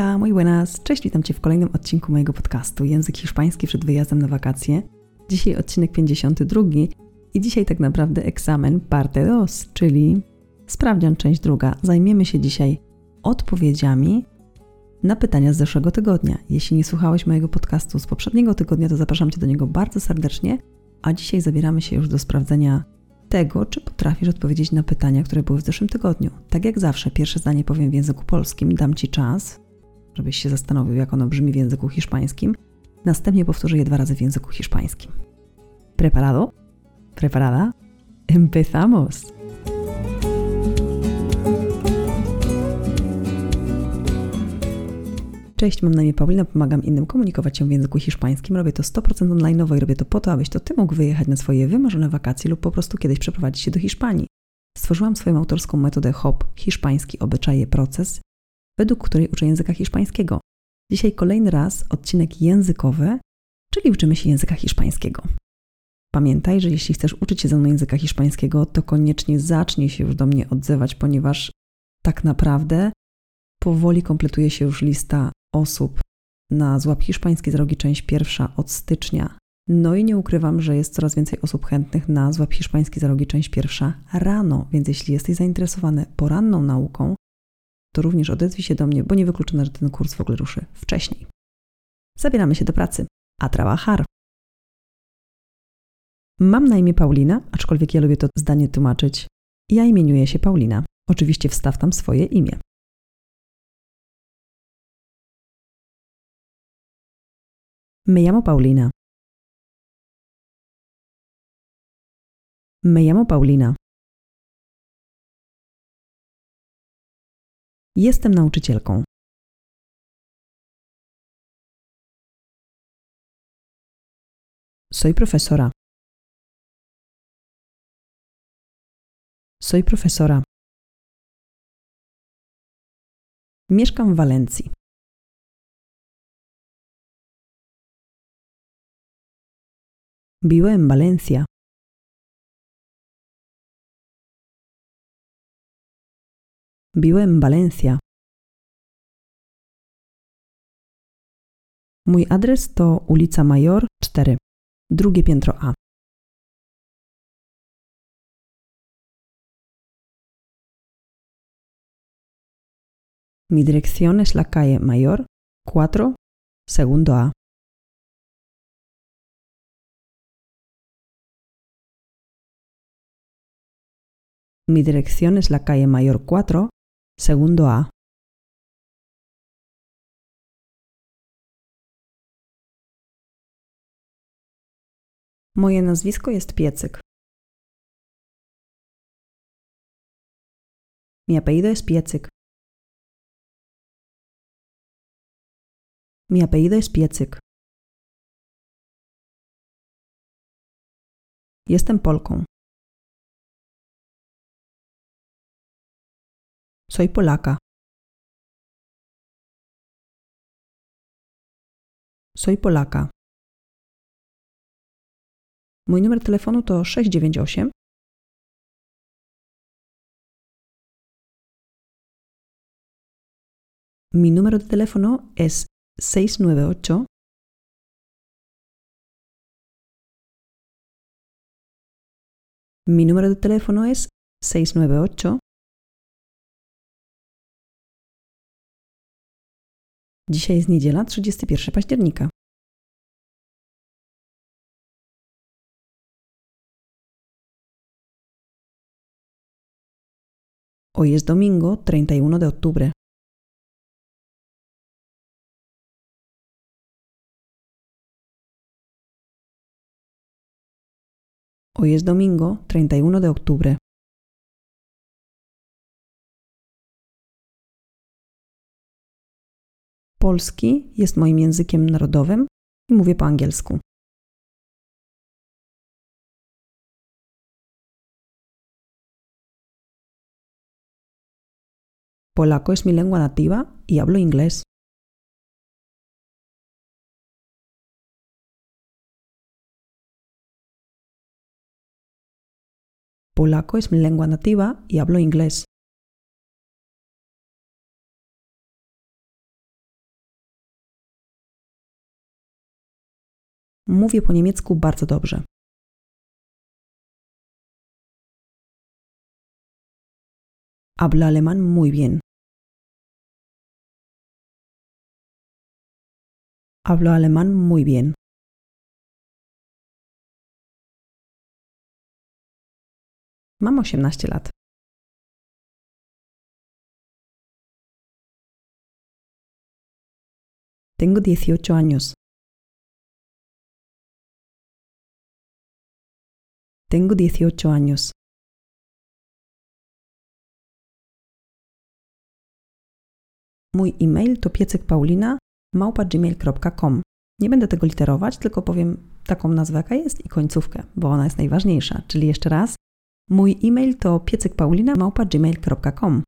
Hola, muy buenas. Cześć, witam Cię w kolejnym odcinku mojego podcastu Język hiszpański przed wyjazdem na wakacje. Dzisiaj odcinek 52 i dzisiaj tak naprawdę egzamen parte 2, czyli sprawdzian część druga. Zajmiemy się dzisiaj odpowiedziami na pytania z zeszłego tygodnia. Jeśli nie słuchałeś mojego podcastu z poprzedniego tygodnia, to zapraszam Cię do niego bardzo serdecznie, a dzisiaj zabieramy się już do sprawdzenia tego, czy potrafisz odpowiedzieć na pytania, które były w zeszłym tygodniu. Tak jak zawsze, pierwsze zdanie powiem w języku polskim, dam Ci czas, żebyś się zastanowił, jak ono brzmi w języku hiszpańskim. Następnie powtórzę je dwa razy w języku hiszpańskim. Preparado? Preparada? Empezamos! Cześć, mam na imię Paulina, pomagam innym komunikować się w języku hiszpańskim. Robię to 100% online i robię to po to, abyś to Ty mógł wyjechać na swoje wymarzone wakacje lub po prostu kiedyś przeprowadzić się do Hiszpanii. Stworzyłam swoją autorską metodę HOP, hiszpański obyczaje proces, według której uczę języka hiszpańskiego. Dzisiaj kolejny raz odcinek językowy, czyli uczymy się języka hiszpańskiego. Pamiętaj, że jeśli chcesz uczyć się ze mną języka hiszpańskiego, to koniecznie zacznij się już do mnie odzywać, ponieważ tak naprawdę powoli kompletuje się już lista osób na Złap Hiszpański z Rogi część pierwsza od stycznia. No i nie ukrywam, że jest coraz więcej osób chętnych na Złap Hiszpański z Rogi część pierwsza rano, więc jeśli jesteś zainteresowany poranną nauką, to również odezwij się do mnie, bo nie wykluczone, że ten kurs w ogóle ruszy wcześniej. Zabieramy się do pracy. A trabajar. Mam na imię Paulina, aczkolwiek ja lubię to zdanie tłumaczyć. Ja imieniuję się Paulina. Oczywiście wstaw tam swoje imię. Me llamo Paulina. Me llamo Paulina. Jestem nauczycielką. Soy profesora. Soy profesora. Mieszkam w Walencji. Vivo en Valencia. Vivo en Valencia. Mój adres to ulica Major 4, drugie piętro A. Mi dirección es la calle Mayor 4, segundo A. Mi dirección es la calle Mayor 4, segundo A. Moje nazwisko jest Piecyk. Mi apellido es Piecyk. Mi apellido es Piecyk. Jestem Polką. Soy polaca. Soy polaca. Mój numer telefonu to 698 Mi número de teléfono es 698 Mi número de teléfono es 698 Dzisiaj jest niedziela, 31 października. Hoy es domingo 31 de octubre. Hoy es domingo 31 de octubre. Polski jest moim językiem narodowym i mówię po angielsku. Polaco es mi lengua nativa y hablo inglés. Polaco es mi lengua nativa y hablo inglés. Mówię po niemiecku bardzo dobrze. Hablo alemán muy bien. Hablo alemán muy bien. Mam 18 lat. Tengo 18 años. Tengo 18 años. Mój e-mail to piecykpaulina małpa.gmail.com. Nie będę tego literować, tylko powiem taką nazwę, jaka jest i końcówkę, bo ona jest najważniejsza. Czyli jeszcze raz, mój e-mail to piecykpaulina małpa.gmail.com.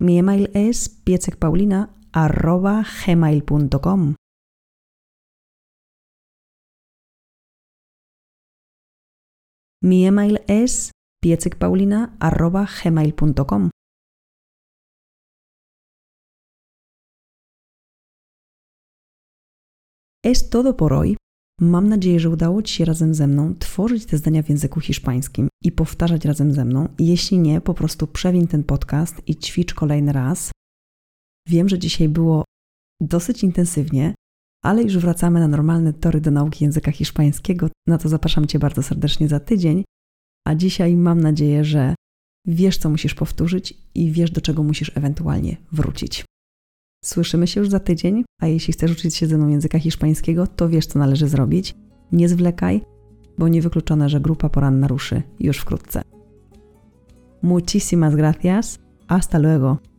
Mi email es piecekpaulina.gmail.com Mi email es piecekpaulina.gmail.com Es todo por hoy. Mam nadzieję, że udało Ci się razem ze mną tworzyć te zdania w języku hiszpańskim i powtarzać razem ze mną. Jeśli nie, po prostu przewiń ten podcast i ćwicz kolejny raz. Wiem, że dzisiaj było dosyć intensywnie, ale już wracamy na normalne tory do nauki języka hiszpańskiego. Na to zapraszam Cię bardzo serdecznie za tydzień. A dzisiaj mam nadzieję, że wiesz, co musisz powtórzyć i wiesz, do czego musisz ewentualnie wrócić. Słyszymy się już za tydzień, a jeśli chcesz uczyć się ze mną języka hiszpańskiego, to wiesz, co należy zrobić. Nie zwlekaj, bo niewykluczone, że grupa poranna ruszy już wkrótce. Muchísimas gracias. Hasta luego.